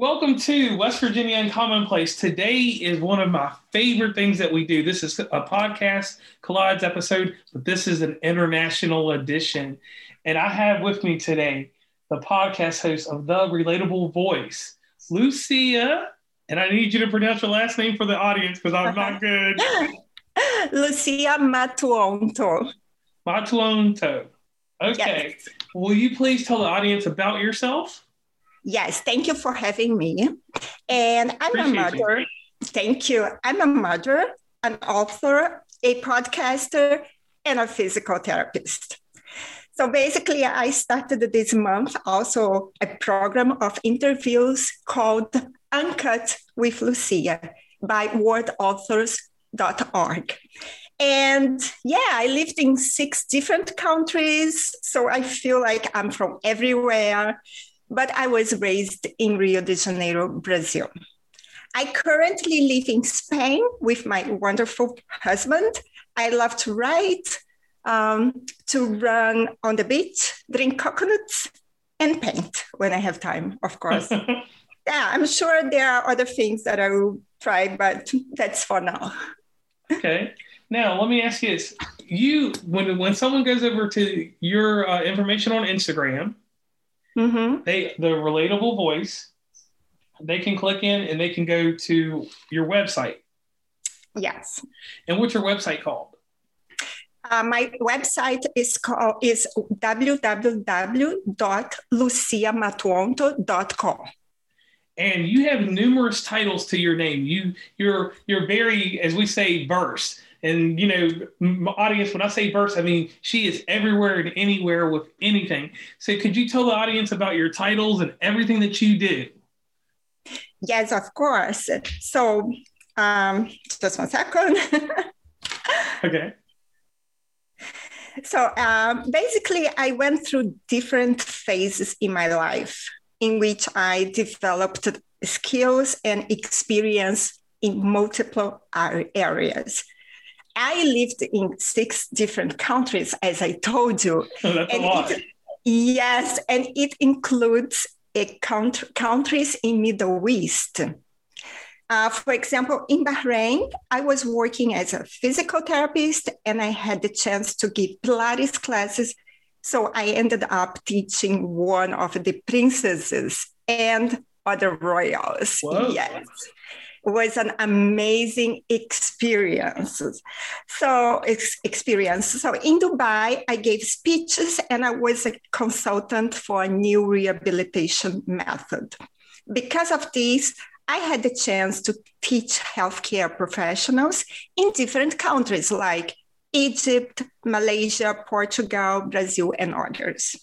Welcome to West Virginia and Commonplace. Today is one of my favorite things that we do. This is a podcast collides episode, but this is an international edition. And I have with me today the podcast host of The Relatable Voice, Lucia. And I need you to pronounce your last name for the audience because I'm not good. Lucia Matuanto. Matuanto. Okay. Yes. Will you please tell the audience about yourself? Yes, thank you for having me. And I'm Appreciate a mother. You. Thank you. I'm a mother, an author, a podcaster, and a physical therapist. So basically, I started this month also a program of interviews called Uncut with Lucia by wordauthors.org. And yeah, I lived in six different countries. So I feel like I'm from everywhere but I was raised in Rio de Janeiro, Brazil. I currently live in Spain with my wonderful husband. I love to write, um, to run on the beach, drink coconuts, and paint when I have time, of course. yeah, I'm sure there are other things that I will try, but that's for now. Okay. Now, let me ask you this. You, when, when someone goes over to your uh, information on Instagram, Mm-hmm. They the relatable voice. They can click in and they can go to your website. Yes. And what's your website called? Uh, my website is called is www.luciamatuanto.com. And you have numerous titles to your name. You you're you're very, as we say, verse. And you know, audience, when I say verse, I mean she is everywhere and anywhere with anything. So could you tell the audience about your titles and everything that you did? Yes, of course. So um, just one second. okay. So um, basically, I went through different phases in my life in which I developed skills and experience in multiple areas. I lived in six different countries, as I told you. That's and a lot. It, yes, and it includes a country, countries in Middle East. Uh, for example, in Bahrain, I was working as a physical therapist and I had the chance to give Pilates classes. So I ended up teaching one of the princesses and other royals. Whoa. Yes was an amazing experience. So ex- experience. So in Dubai, I gave speeches and I was a consultant for a new rehabilitation method. Because of this, I had the chance to teach healthcare professionals in different countries like Egypt, Malaysia, Portugal, Brazil, and others.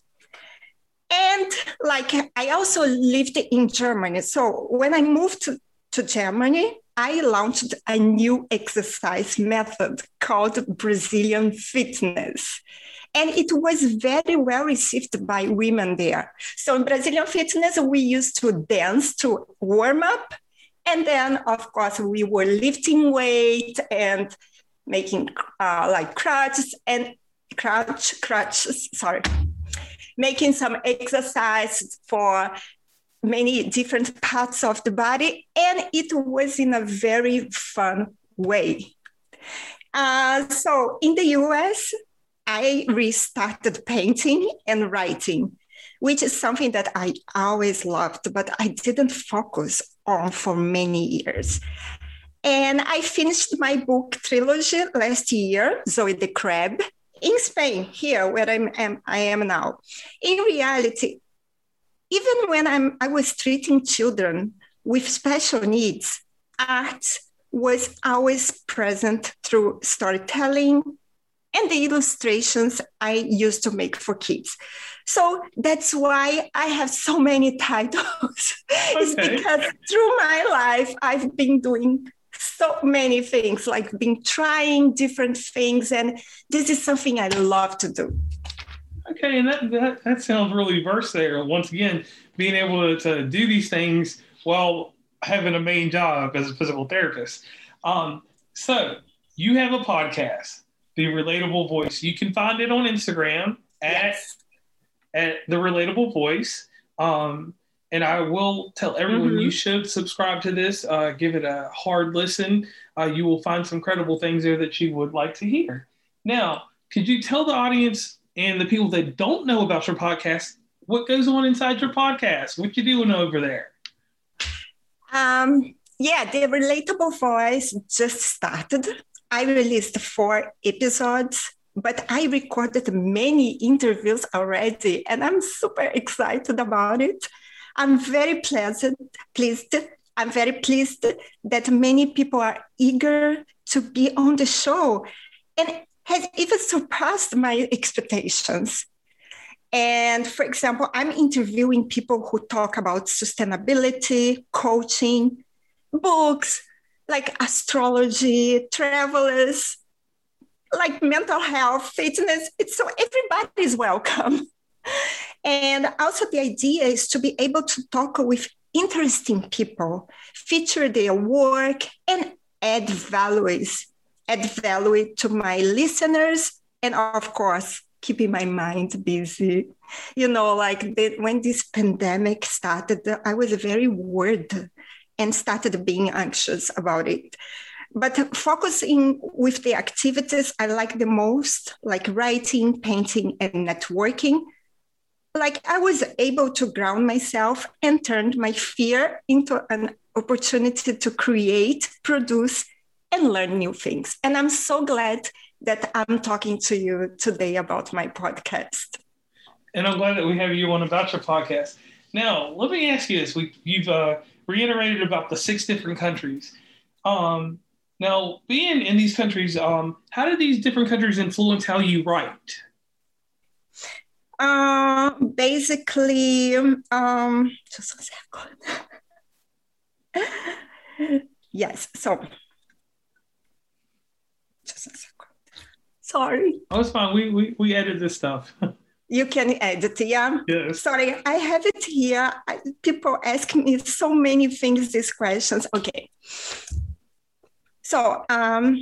And like I also lived in Germany. So when I moved to, to Germany, I launched a new exercise method called Brazilian Fitness. And it was very well received by women there. So in Brazilian Fitness, we used to dance to warm up. And then, of course, we were lifting weight and making uh, like crutches and crutch, crutches, sorry, making some exercise for many different parts of the body, and it was in a very fun way. Uh, so in the US, I restarted painting and writing, which is something that I always loved, but I didn't focus on for many years. And I finished my book trilogy last year, Zoe the Crab, in Spain, here where I'm, am, I am now. In reality, even when I'm, I was treating children with special needs, art was always present through storytelling and the illustrations I used to make for kids. So that's why I have so many titles. Okay. it's because through my life, I've been doing so many things, like been trying different things. And this is something I love to do. Okay, and that, that, that sounds really verse there. Once again, being able to, to do these things while having a main job as a physical therapist. Um, so you have a podcast, The Relatable Voice. You can find it on Instagram at yes. at The Relatable Voice. Um, And I will tell everyone Mhm. you should subscribe to this. Uh, give it a hard listen. Uh, you will find some credible things there that you would like to hear. Now, could you tell the audience and the people that don't know about your podcast what goes on inside your podcast? What you doing over there? Um, yeah, the relatable voice just started. I released four episodes, but I recorded many interviews already, and I'm super excited about it. I'm very pleasant, pleased. I'm very pleased that many people are eager to be on the show and has even surpassed my expectations. And for example, I'm interviewing people who talk about sustainability, coaching, books, like astrology, travelers, like mental health, fitness. It's so everybody's welcome. And also, the idea is to be able to talk with interesting people, feature their work, and add values, add value to my listeners, and of course, keeping my mind busy. You know, like the, when this pandemic started, I was very worried and started being anxious about it. But focusing with the activities I like the most, like writing, painting, and networking, like I was able to ground myself and turned my fear into an opportunity to create, produce, and learn new things. And I'm so glad that I'm talking to you today about my podcast. And I'm glad that we have you on about your podcast. Now, let me ask you this: we, you've uh, reiterated about the six different countries. Um, now, being in these countries, um, how do these different countries influence how you write? Uh, basically, um, just a second. yes, so just a second. Sorry. Oh, it's fine. We we, we edit this stuff. You can edit, yeah. yes. Sorry, I have it here. I, people ask me so many things, these questions. Okay. So, um,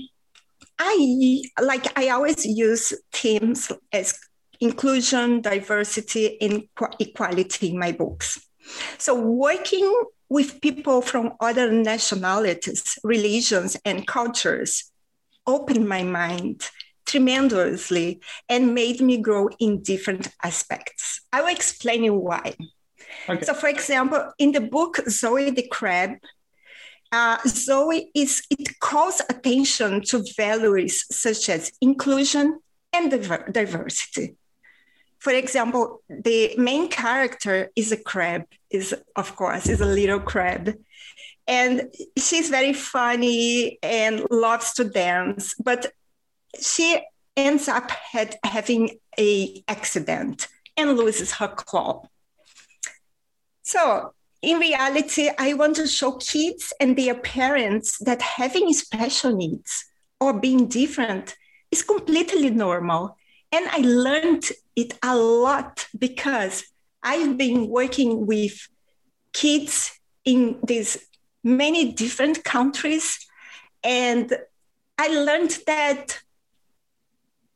I like I always use themes as inclusion, diversity, and equality in my books. So, working with people from other nationalities, religions, and cultures opened my mind tremendously and made me grow in different aspects. I will explain you why. Okay. So, for example, in the book Zoe the Crab, uh, Zoe is it calls attention to values such as inclusion and diver- diversity. For example, the main character is a crab, is of course is a little crab, and she's very funny and loves to dance, but she ends up had, having a accident and loses her claw. So in reality, I want to show kids and their parents that having special needs or being different is completely normal. And I learned it a lot because I've been working with kids in these many different countries. And I learned that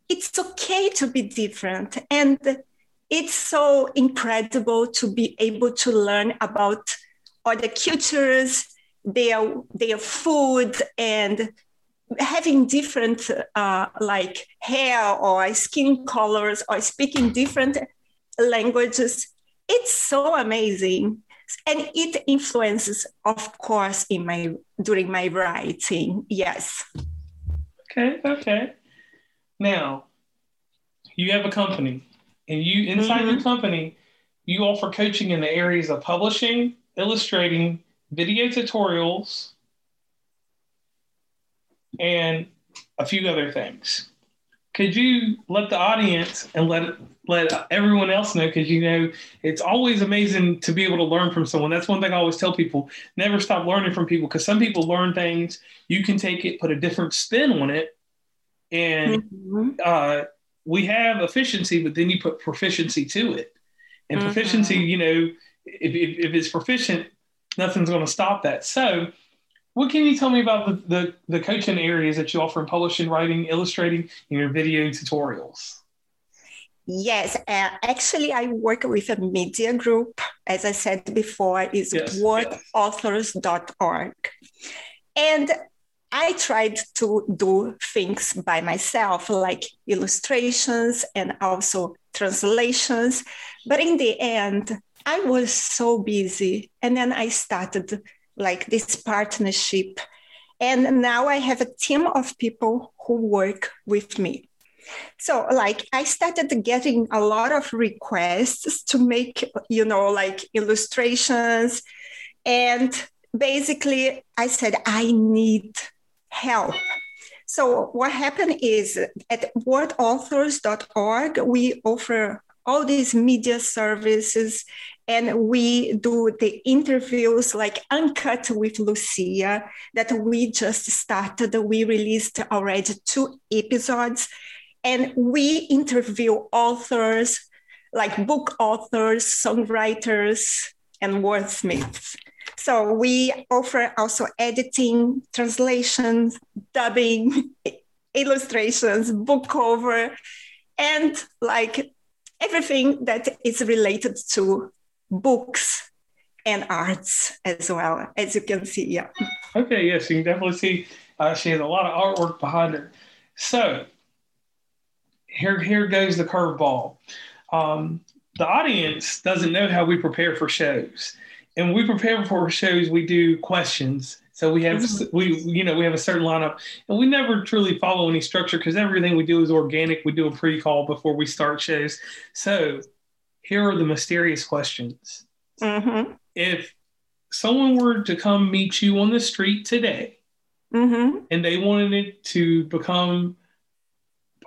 it's okay to be different. And it's so incredible to be able to learn about other cultures, their, their food, and having different uh, like hair or skin colors or speaking different languages. It's so amazing. And it influences, of course, in my during my writing. Yes. Okay. Okay. Now, you have a company, and you inside Mhm. your company, you offer coaching in the areas of publishing, illustrating, video tutorials, and a few other things. Could you let the audience and let let everyone else know? Because you know it's always amazing to be able to learn from someone. That's one thing I always tell people: never stop learning from people. Because some people learn things, you can take it, put a different spin on it, and Mhm. uh, we have efficiency, but then you put proficiency to it. And Mhm. proficiency, you know, if, if, if it's proficient, nothing's going to stop that. So, what can you tell me about the, the, the coaching areas that you offer in publishing, writing, illustrating, and your video tutorials? Yes, uh, actually, I work with a media group. As I said before, is yes, wordauthors.org. And I tried to do things by myself, like illustrations and also translations. But in the end, I was so busy. And then I started like this partnership. And now I have a team of people who work with me. So, like, I started getting a lot of requests to make, you know, like illustrations. And basically, I said, I need help. So, what happened is at wordauthors.org, we offer all these media services and we do the interviews like uncut with lucia that we just started we released already two episodes and we interview authors like book authors, songwriters, and wordsmiths. So we offer also editing, translations, dubbing, illustrations, book cover, and like everything that is related to books and arts as well, as you can see. Yeah. Okay, yes, you can definitely see uh, she has a lot of artwork behind her. So here here goes the curveball. Um, the audience doesn't know how we prepare for shows, and we prepare for shows, we do questions. So we have mm-hmm. we you know we have a certain lineup, and we never truly follow any structure because everything we do is organic. We do a pre-call before we start shows. So here are the mysterious questions. Mm-hmm. If someone were to come meet you on the street today, mm-hmm. and they wanted it to become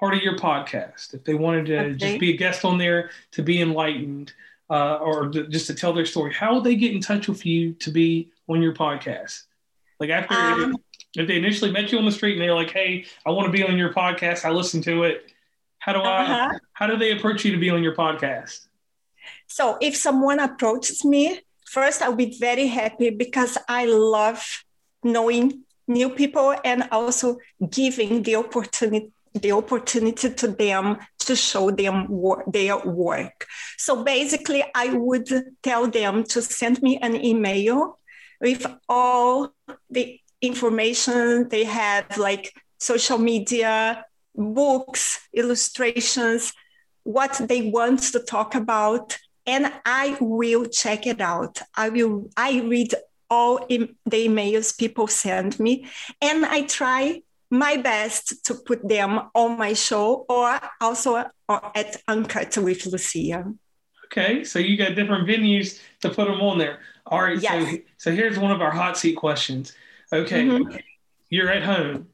part of your podcast, if they wanted to okay. just be a guest on there to be enlightened uh, or to, just to tell their story, how would they get in touch with you to be on your podcast? Like after um, if they initially met you on the street and they're like, "Hey, I want to be on your podcast. I listen to it." How do uh-huh. I? How do they approach you to be on your podcast? So if someone approaches me, first I'll be very happy because I love knowing new people and also giving the opportunity the opportunity to them to show them wor- their work. So basically, I would tell them to send me an email with all the information they have, like social media, books, illustrations, what they want to talk about, and I will check it out. I will. I read all the emails people send me, and I try my best to put them on my show or also at Uncut with Lucia. Okay, so you got different venues to put them on there. All right, yes. so so here's one of our hot seat questions. Okay, mm-hmm. you're at home.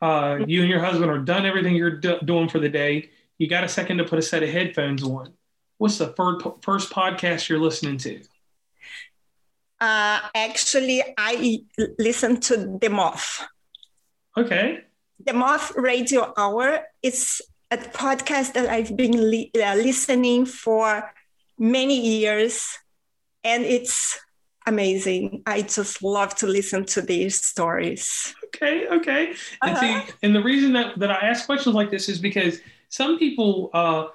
Uh, you and your husband are done everything you're do- doing for the day. You got a second to put a set of headphones on. What's the first first podcast you're listening to? Uh, actually, I listen to The Moth. Okay. The Moth Radio Hour is a podcast that I've been li- uh, listening for many years, and it's amazing. I just love to listen to these stories. Okay, okay. And uh-huh. see, and the reason that, that I ask questions like this is because some people uh,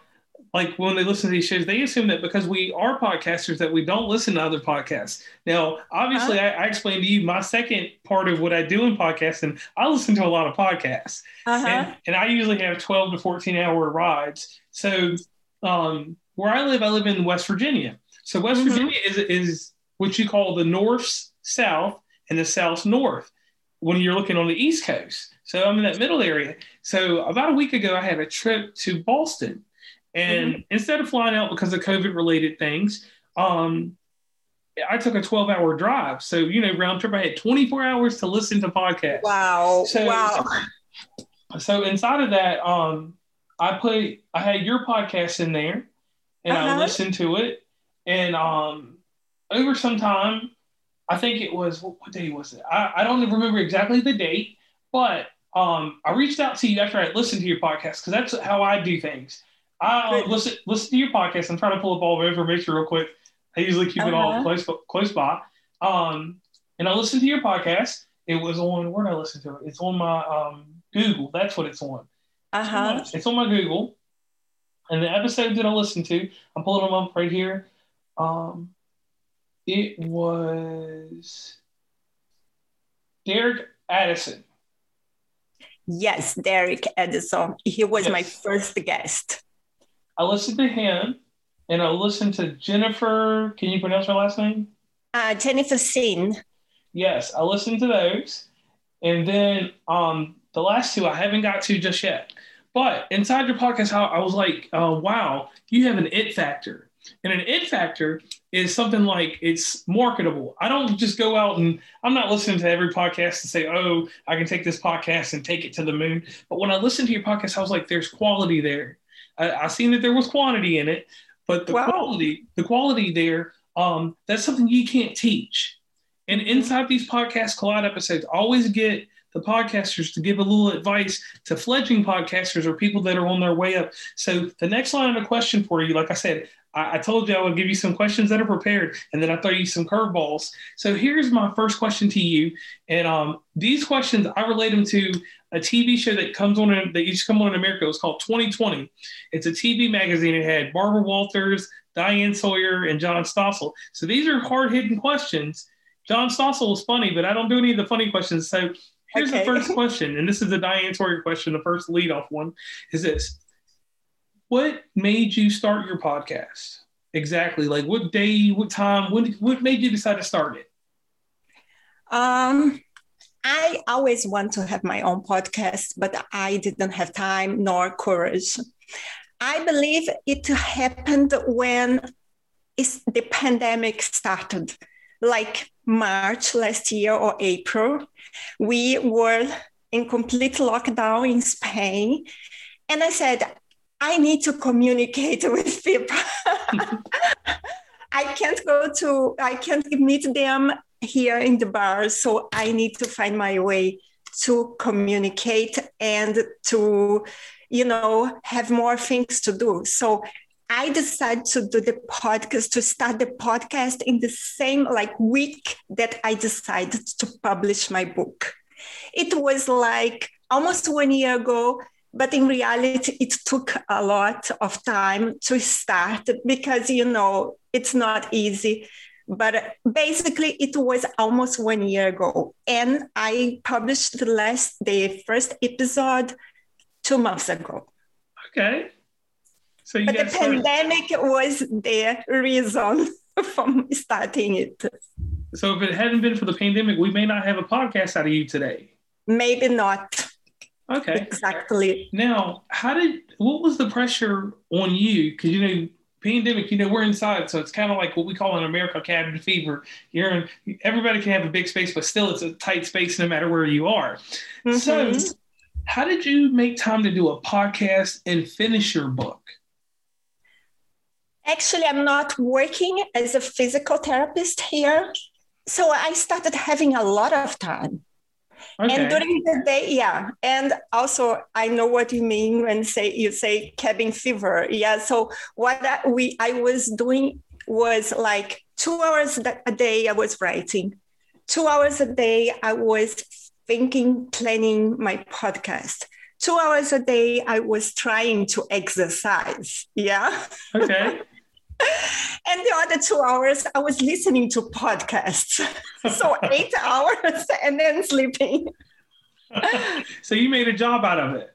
like when they listen to these shows, they assume that because we are podcasters that we don't listen to other podcasts. Now, obviously, uh-huh. I, I, explained to you my second part of what I do in podcasting. I listen to a lot of podcasts, uh-huh. and, and, I usually have twelve to fourteen hour rides. So, um, where I live, I live in West Virginia. So, West mm-hmm. Virginia is is what you call the North South and the South North when you're looking on the East Coast. So I'm in that middle area. So about a week ago, I had a trip to Boston and mm-hmm. instead of flying out because of COVID related things, um, I took a 12 hour drive. So, you know, round trip, I had 24 hours to listen to podcasts. Wow. So, wow. So inside of that, um, I put, I had your podcast in there and uh-huh. I listened to it. And um, over some time, I think it was, what, what day was it? I, I don't remember exactly the date, but um, I reached out to you after I listened to your podcast because that's how I do things. I uh, listen listen to your podcast. I'm trying to pull up all the information real quick. I usually keep it uh-huh. all close close by. Um, and I listened to your podcast. It was on where did I listen to it? It's on my um, Google. That's what it's on. Uh huh. It's on my Google. And the episode that I listened to, I'm pulling them up right here. Um, it was Derek Addison. Yes, Derek Addison. He was yes. my first guest. I listened to him and I listened to Jennifer. Can you pronounce her last name? Uh, Jennifer Sin. Yes, I listened to those. And then um, the last two I haven't got to just yet. But inside your podcast, I was like, uh, wow, you have an it factor. And an it factor is something like it's marketable. I don't just go out and I'm not listening to every podcast and say, oh, I can take this podcast and take it to the moon. But when I listened to your podcast, I was like, there's quality there. I, I seen that there was quantity in it, but the wow. quality, the quality there, um, that's something you can't teach. And inside these podcast collide episodes, always get the podcasters to give a little advice to fledgling podcasters or people that are on their way up. So the next line of a question for you, like I said, I, I told you I would give you some questions that are prepared, and then I throw you some curveballs. So here's my first question to you, and um, these questions I relate them to a TV show that comes on in, that used to come on in America. It was called 2020. It's a TV magazine. It had Barbara Walters, Diane Sawyer, and John Stossel. So these are hard hitting questions. John Stossel was funny, but I don't do any of the funny questions. So here's okay. the first question, and this is the Diane Sawyer question. The first lead off one is this: What made you start your podcast? Exactly, like what day, what time, what what made you decide to start it? Um, I always want to have my own podcast, but I didn't have time nor courage. I believe it happened when the pandemic started, like March last year or April. We were in complete lockdown in Spain. And I said, I need to communicate with people. I can't go to, I can't meet them here in the bar. So I need to find my way to communicate and to, you know, have more things to do. So I decided to do the podcast, to start the podcast in the same like week that I decided to publish my book. It was like almost one year ago, but in reality, it took a lot of time to start because, you know, it's not easy. But basically it was almost one year ago. And i published the last the first episode two months ago. Okay. So you but the pandemic was the reason for starting it. So if it hadn't been for the pandemic we may not have a podcast out of you today. Maybe not okay exactly now how did what was the pressure on you because you know pandemic, you know, we're inside, so it's kind of like what we call in America cabin fever. You're in, everybody can have a big space, but still, it's a tight space no matter where you are. Mm-hmm. So, how did you make time to do a podcast and finish your book? Actually, I'm not working as a physical therapist here, so I started having a lot of time. Okay. And during the day, yeah. And also, I know what you mean when say you say cabin fever. Yeah. So what I, we I was doing was like two hours a day. I was writing. Two hours a day. I was thinking, planning my podcast. Two hours a day. I was trying to exercise. Yeah. Okay. and the other two hours I was listening to podcasts. so eight hours and then sleeping. so you made a job out of it.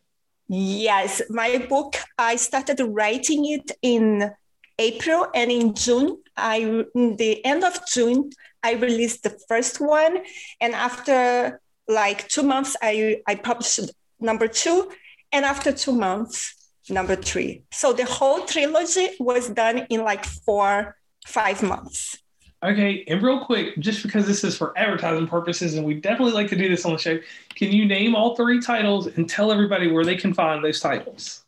Yes, my book. I started writing it in April, and in June, I in the end of June, I released the first one, and after like two months, I I published number two, and after two months, number three. So the whole trilogy was done in like four, five months. Okay, and real quick, just because this is for advertising purposes, and we definitely like to do this on the show, can you name all three titles and tell everybody where they can find those titles?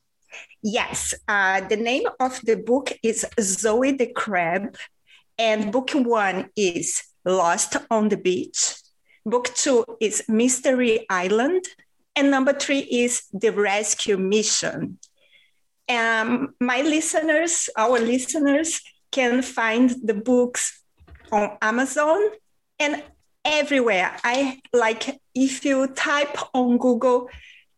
Yes, uh, the name of the book is Zoe the Crab, and book one is Lost on the Beach. Book two is Mystery Island, and number three is The Rescue Mission. Um, my listeners, our listeners, can find the books on Amazon and everywhere. I like if you type on Google,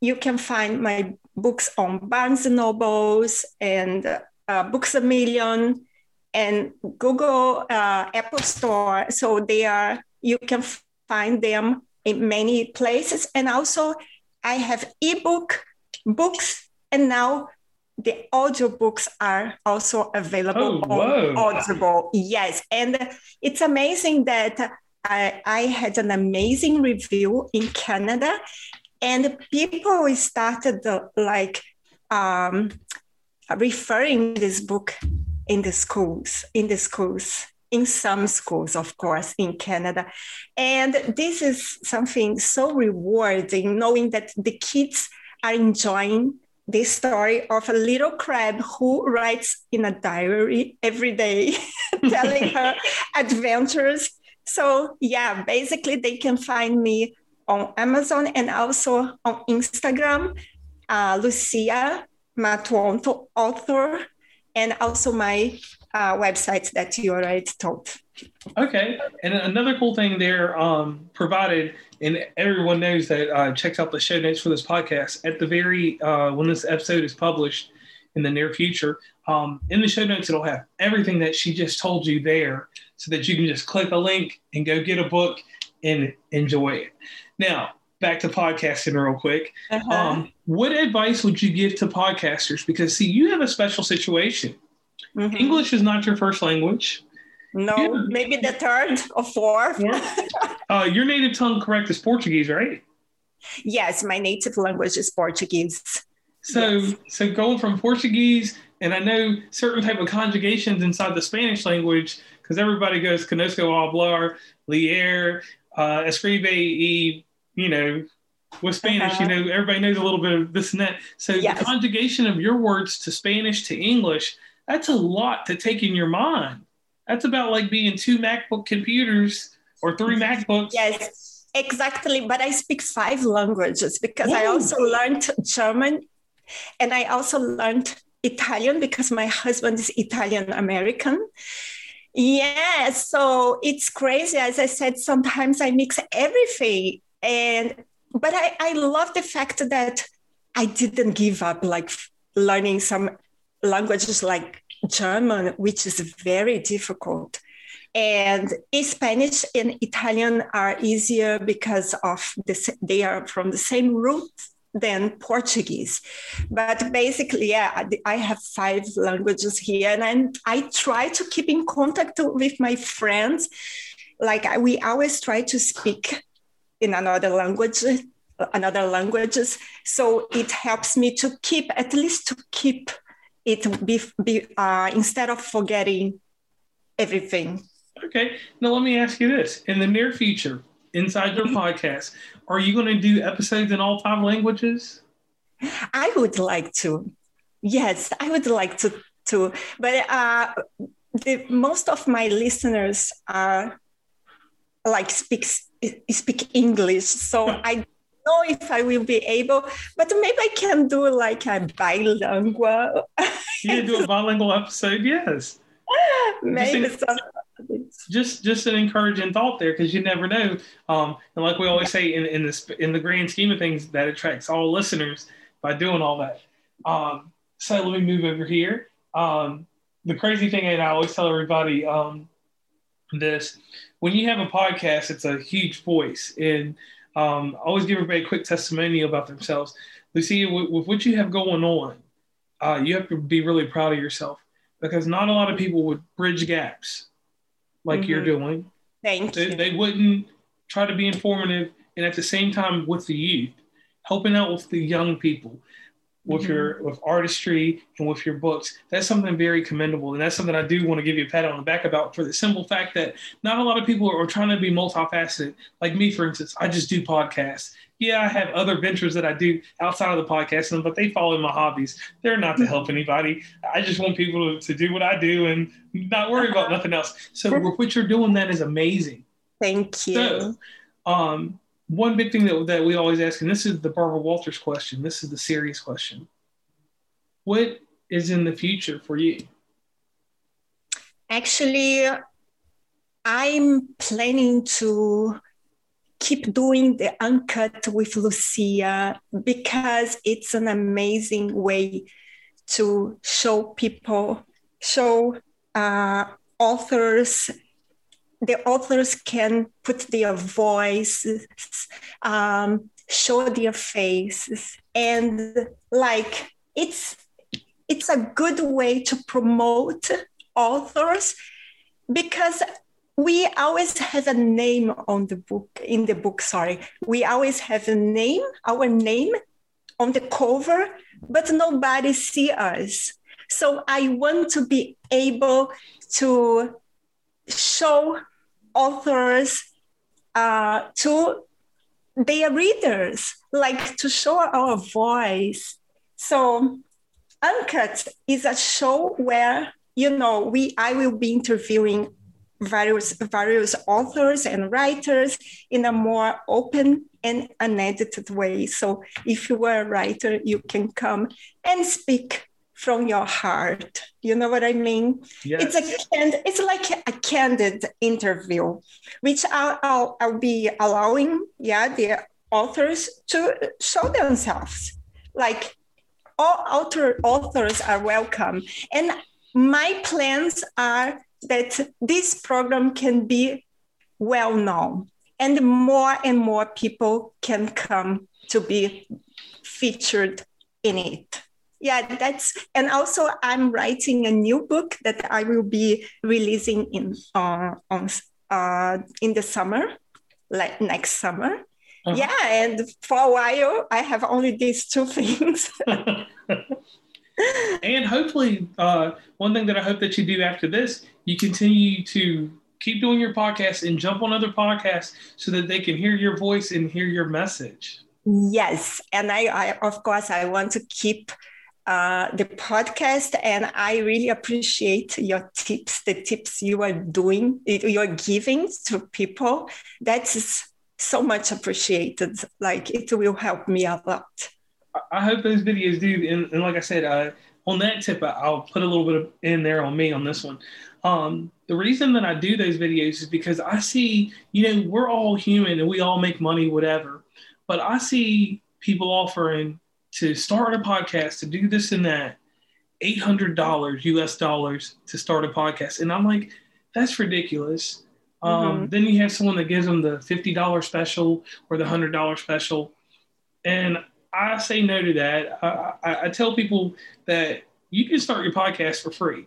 you can find my books on Barnes and Nobles and uh, Books a Million and Google uh, Apple Store. So they are you can find them in many places. And also, I have ebook books, and now the audiobooks are also available oh, on Audible. Yes, and it's amazing that I, I had an amazing review in Canada, and people started like um, referring this book in the schools, in the schools, in some schools, of course, in Canada. And this is something so rewarding, knowing that the kids are enjoying the story of a little crab who writes in a diary every day, telling her adventures. So, yeah, basically, they can find me on Amazon and also on Instagram, uh, Lucia Matuanto, author, and also my uh, website that you already told. Okay, and another cool thing there um, provided, and everyone knows that uh, checks out the show notes for this podcast at the very uh, when this episode is published in the near future. Um, in the show notes, it'll have everything that she just told you there, so that you can just click a link and go get a book and enjoy it. Now, back to podcasting real quick. Uh-huh. Um, what advice would you give to podcasters? Because see, you have a special situation. Mm-hmm. English is not your first language. No, yeah. maybe the third or fourth. uh, your native tongue, correct, is Portuguese, right? Yes, my native language is Portuguese. So, yes. so going from Portuguese, and I know certain type of conjugations inside the Spanish language, because everybody goes conozco hablar, leer, uh, escribe y you know, with Spanish, uh-huh. you know, everybody knows a little bit of this and that. So yes. the conjugation of your words to Spanish to English, that's a lot to take in your mind. That's about like being two MacBook computers or three MacBooks. Yes, exactly. But I speak five languages because. I also learned German and I also learned Italian because my husband is Italian American. Yeah, so it's crazy. As I said, sometimes I mix everything and but I, I love the fact that I didn't give up like learning some languages like German, which is very difficult. And Spanish and Italian are easier because of this, they are from the same root than Portuguese. But basically, yeah, I have five languages here, and I'm, I try to keep in contact with my friends. Like we always try to speak in another language another languages so it helps me to keep at least to keep it be, be uh, instead of forgetting everything. Okay now let me ask you this. In the near future inside your mm-hmm. podcast are you going to do episodes in all five languages? I would like to. Yes i would like to to. But uh the most of my listeners are like speaks speak English, so I know if I will be able, but maybe I can do like a bilingual. you do a bilingual episode, yes. maybe just, just just an encouraging thought there because you never know. Um, and like we always say in in this in the grand scheme of things, that attracts all listeners by doing all that. Um, so let me move over here. Um, the crazy thing, and I always tell everybody um, this when you have a podcast, it's a huge voice. And um, always give everybody a quick testimonial about themselves. Lucia, with, with what you have going on, uh, you have to be really proud of yourself because not a lot of people would bridge gaps like mm-hmm. you're doing. Thank they, you. They wouldn't try to be informative and at the same time with the youth, helping out with the young people with mm-hmm. your with artistry and with your books. That's something very commendable and that's something i do want to give you a pat on the back about for the simple fact that not a lot of people are trying to be multifaceted. Like me for instance i just do podcasts. Yeah i have other ventures that i do outside of the podcast but they follow my hobbies. They're not to help anybody. I just want people to, to do what i do and not worry about nothing else. So what you're doing that is amazing. Thank you. so, um one big thing that, that we always ask, and this is the Barbara Walters question, this is the serious question. What is in the future for you? Actually, I'm planning to keep doing the uncut with Lucia because it's an amazing way to show people, show uh, authors. The authors can put their voices, um, show their faces, and like it's it's a good way to promote authors because we always have a name on the book in the book sorry. We always have a name our name on the cover but nobody see us. So i want to be able to show authors uh, to their readers like to show our voice so uncut is a show where you know we i will be interviewing various various authors and writers in a more open and unedited way. So if you are a writer, you can come and speak from your heart. You know what I mean? Yes. It's a it's like a candid interview, which I'll, I'll, I'll be allowing yeah the authors to show themselves. Like all author authors are welcome, and my plans are that this program can be well known and more and more people can come to be featured in it yeah that's and also i'm writing a new book that i will be releasing in uh, on uh, in the summer like next summer uh-huh. yeah and for a while i have only these two things and hopefully, uh, one thing that I hope that you do after this, you continue to keep doing your podcast and jump on other podcasts so that they can hear your voice and hear your message. Yes, and I, I of course, I want to keep uh, the podcast, and I really appreciate your tips, the tips you are doing, you're giving to people. That is so much appreciated. Like it will help me a lot. I hope those videos do. And, and like I said, uh, on that tip, I'll put a little bit of in there on me on this one. Um, the reason that I do those videos is because I see, you know, we're all human and we all make money, whatever. But I see people offering to start a podcast, to do this and that, $800 US dollars to start a podcast. And I'm like, that's ridiculous. Um, mm-hmm. Then you have someone that gives them the $50 special or the $100 special. And I say no to that. I, I, I, tell people that you can start your podcast for free.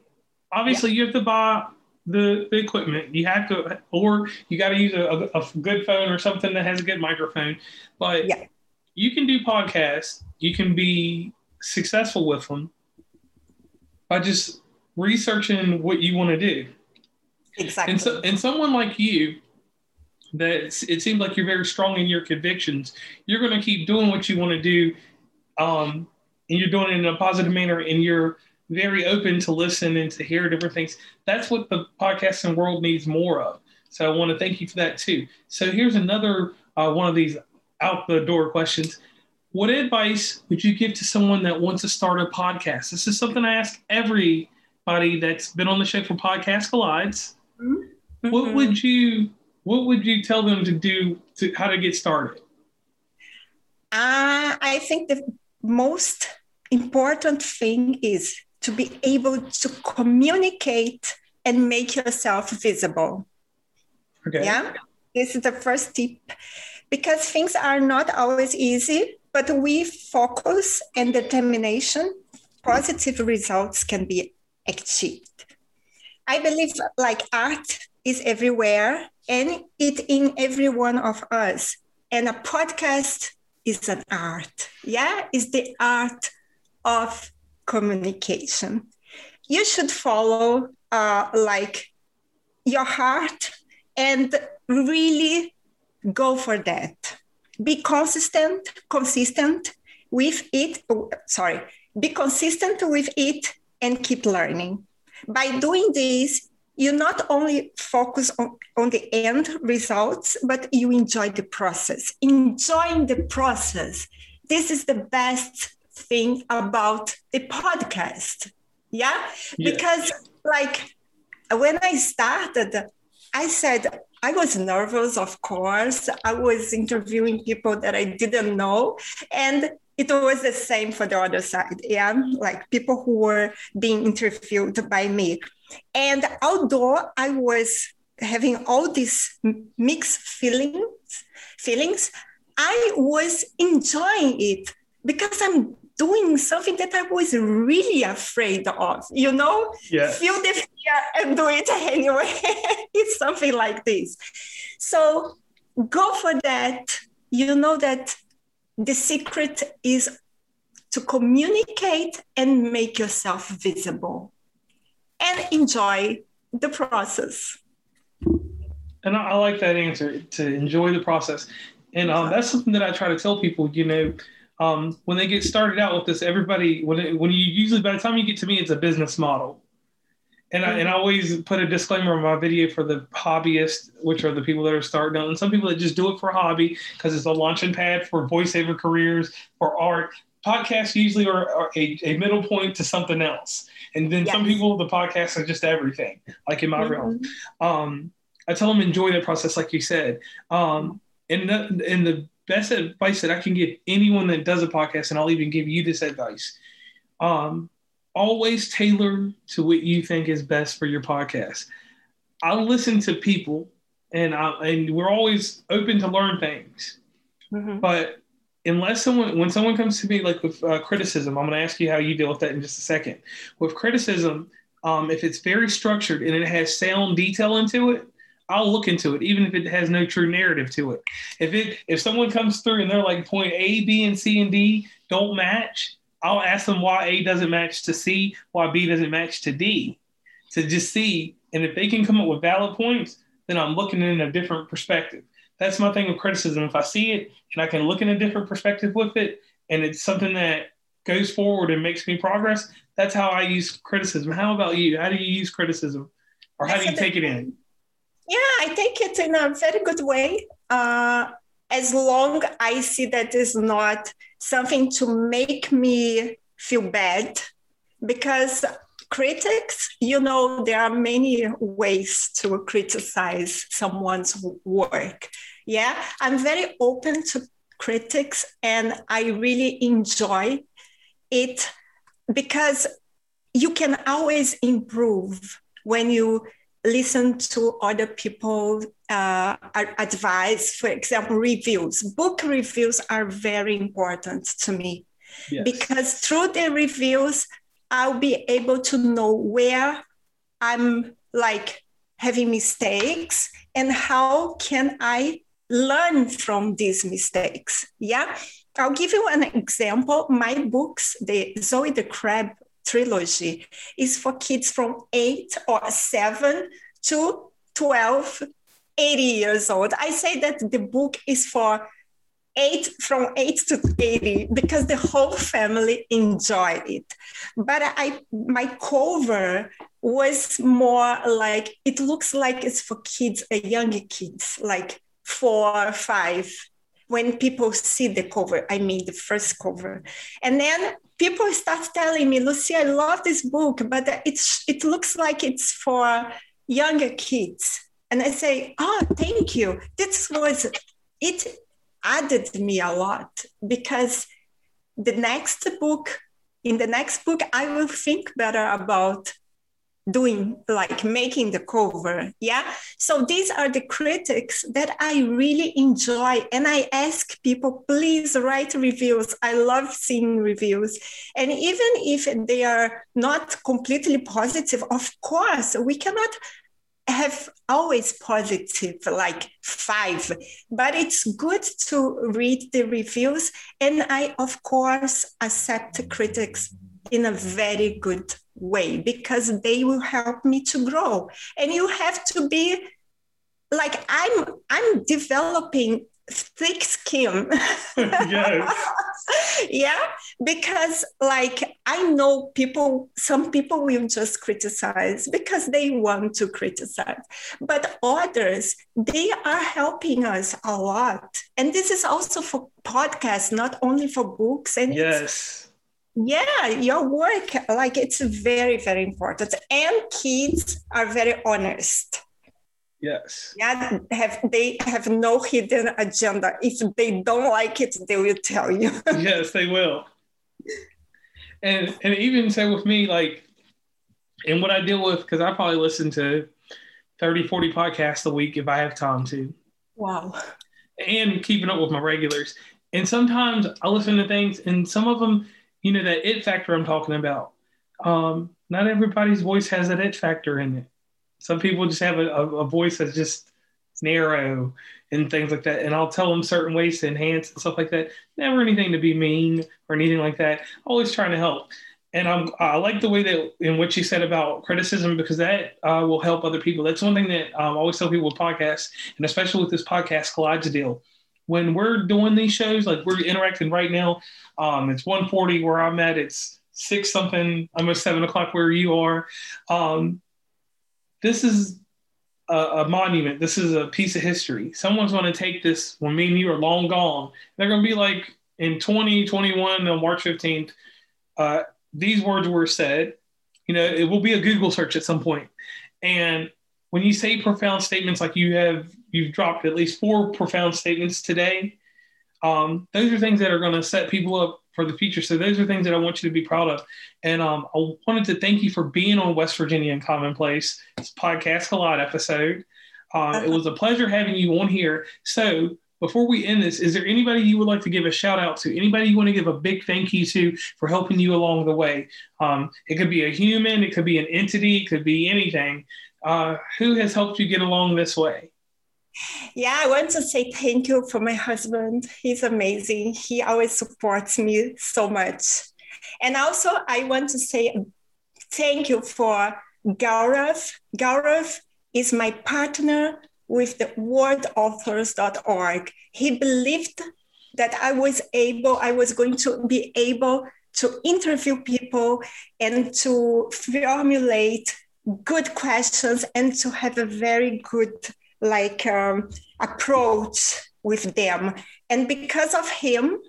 Obviously, yeah. you have to buy the, the equipment. You have to, or you got to use a, a, a, good phone or something that has a good microphone. But yeah. You can do podcasts. You can be successful with them by just researching what you want to do. Exactly. And so, and someone like you that it seems like you're very strong in your convictions. You're going to keep doing what you want to do, um, and you're doing it in a positive manner, and you're very open to listen and to hear different things. That's what the podcasting world needs more of. So I want to thank you for that too. So here's another uh, one of these out the door questions. What advice would you give to someone that wants to start a podcast? This is something I ask everybody that's been on the show for Podcast Collides. Mm-hmm. What would you what would you tell them to do to how to get started? Uh, I think the most important thing is to be able to communicate and make yourself visible. Okay. Yeah. This is the first tip because things are not always easy, but we focus and determination, positive results can be achieved. I believe like art is everywhere and it in every one of us. And a podcast is an art. Yeah, it's the art of communication. You should follow uh, like your heart and really go for that. Be consistent, consistent with it. Sorry, be consistent with it and keep learning. By doing this, you not only focus on, on the end results, but you enjoy the process. Enjoying the process. This is the best thing about the podcast. Yeah. yeah. Because, like, when I started, I said, I was nervous, of course. I was interviewing people that I didn't know. And it was the same for the other side. Yeah. Like people who were being interviewed by me. And although I was having all these mixed feelings, feelings, I was enjoying it because I'm doing something that I was really afraid of, you know? Yeah. Feel the fear and do it anyway. it's something like this. So go for that. You know that the secret is to communicate and make yourself visible and enjoy the process. And I, I like that answer to enjoy the process. And um, that's something that I try to tell people, you know, um, when they get started out with this, everybody, when, it, when you usually, by the time you get to me, it's a business model. And I, and I always put a disclaimer on my video for the hobbyists, which are the people that are starting out, and some people that just do it for hobby because it's a launching pad for voiceover careers, for art. Podcasts usually are, are a, a, middle point to something else. And then yes. some people, the podcasts are just everything, like in my mm-hmm. realm. Um, I tell them enjoy the process, like you said. Um, and the, and the best advice that I can give anyone that does a podcast, and I'll even give you this advice. Um, always tailor to what you think is best for your podcast. I listen to people, and I, and we're always open to learn things. Mm-hmm. But unless someone, when someone comes to me like with uh, criticism, I'm going to ask you how you deal with that in just a second. With criticism, um, if it's very structured and it has sound detail into it, I'll look into it, even if it has no true narrative to it. If it if someone comes through and they're like point A, B, and C and D don't match, I'll ask them why A doesn't match to C, why B doesn't match to D, to just see. And if they can come up with valid points, then I'm looking in a different perspective. That's my thing with criticism. If I see it and I can look in a different perspective with it, and it's something that goes forward and makes me progress, that's how I use criticism. How about you? How do you use criticism, or how do you take it in? Yeah, I take it in a very good way. Uh, as long I see that is not something to make me feel bad, because critics, you know, there are many ways to criticize someone's work. Yeah, I'm very open to critics and I really enjoy it because you can always improve when you listen to other people uh, advice for example reviews. Book reviews are very important to me yes. because through the reviews i'll be able to know where i'm like having mistakes and how can i learn from these mistakes. Yeah? I'll give you an example. My books the zoe the crab trilogy is for kids from 8 or 7 to 12, 80 years old. I say that the book is for 8 from 8 to 80 because the whole family enjoyed it. But I my cover was more like it looks like it's for kids, uh, younger kids, like 4 5 when people see the cover, I mean the first cover. And then people start telling me, Lucy, I love this book, but it's it looks like it's for younger kids. And I say, oh, thank you. This was it added me a lot because the next book, in the next book, I will think better about doing like making the cover yeah? So these are the critics that i really enjoy and i ask people please write reviews. I love seeing reviews. And even if they are not completely positive of course we cannot have always positive like five but it's good to read the reviews and i of course accept critics in a very good way because they will help me to grow. And you have to be like i'm i'm developing thick skin. Yeah because like i know people some people will just criticize because they want to criticize but others they are helping us a lot. And this is also for podcasts not only for books. And yes yeah your work like it's very very important and kids are very honest Yes. Yeah, have they have no hidden agenda. If they don't like it, they will tell you. yes, they will. And and even say with me, like, and what I deal with, because I probably listen to 30, 40 podcasts a week if I have time to. Wow. And keeping up with my regulars. And sometimes I listen to things, and some of them, you know, that it factor I'm talking about. Um, not everybody's voice has that it factor in it. Some people just have a, a, a voice that's just narrow and things like that. And I'll tell them certain ways to enhance and stuff like that. Never anything to be mean or anything like that. Always trying to help. And I'm, I like the way that in what you said about criticism because that uh, will help other people. That's one thing that um, I always tell people with podcasts, and especially with this podcast Collides deal. When we're doing these shows, like we're interacting right now, um, it's 1:40 where I'm at. It's six something, almost seven o'clock where you are. Um, this is a, a, monument. This is a piece of history. Someone's going to take this when me and you are long gone. They're going to be like in 2021 on March 15th. Uh, these words were said. You know, it will be a Google search at some point. And when you say profound statements like you have, you've dropped at least four profound statements today. Um, those are things that are going to set people up for the future. So those are things that I want you to be proud of. And um, I wanted to thank you for being on West Virginia and Commonplace podcast Collide episode. Uh, it was a pleasure having you on here. So before we end this, is there anybody you would like to give a shout out to? Anybody you want to give a big thank you to for helping you along the way? Um, it could be a human, it could be an entity, it could be anything. Uh, who has helped you get along this way? Yeah, I want to say thank you for my husband. He's amazing. He always supports me so much. And also, I want to say thank you for Gaurav. Gaurav is my partner with the wordauthors.org. He believed that I was able, I was going to be able to interview people and to formulate good questions and to have a very good like um, approach with them. And because of him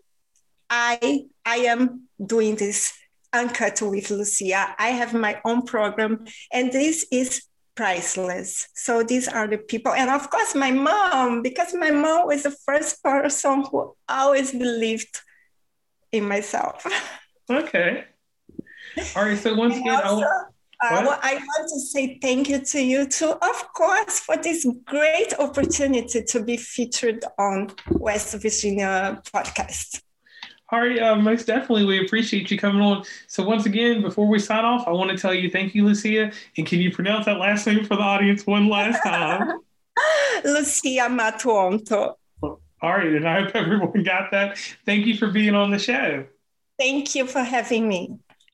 i i am doing this uncut with lucia. I have my own program and this is priceless. So these are the people. And of course my mom because my mom was the first person who always believed in myself. Okay. All right so once again also, uh, I want to say thank you to you too, of course, for this great opportunity to be featured on West Virginia podcast. All right, uh, most definitely. We appreciate you coming on. So, once again, before we sign off, I want to tell you thank you, Lucia. And can you pronounce that last name for the audience one last time? Lucia Matuanto. All right, and I hope everyone got that. Thank you for being on the show. Thank you for having me.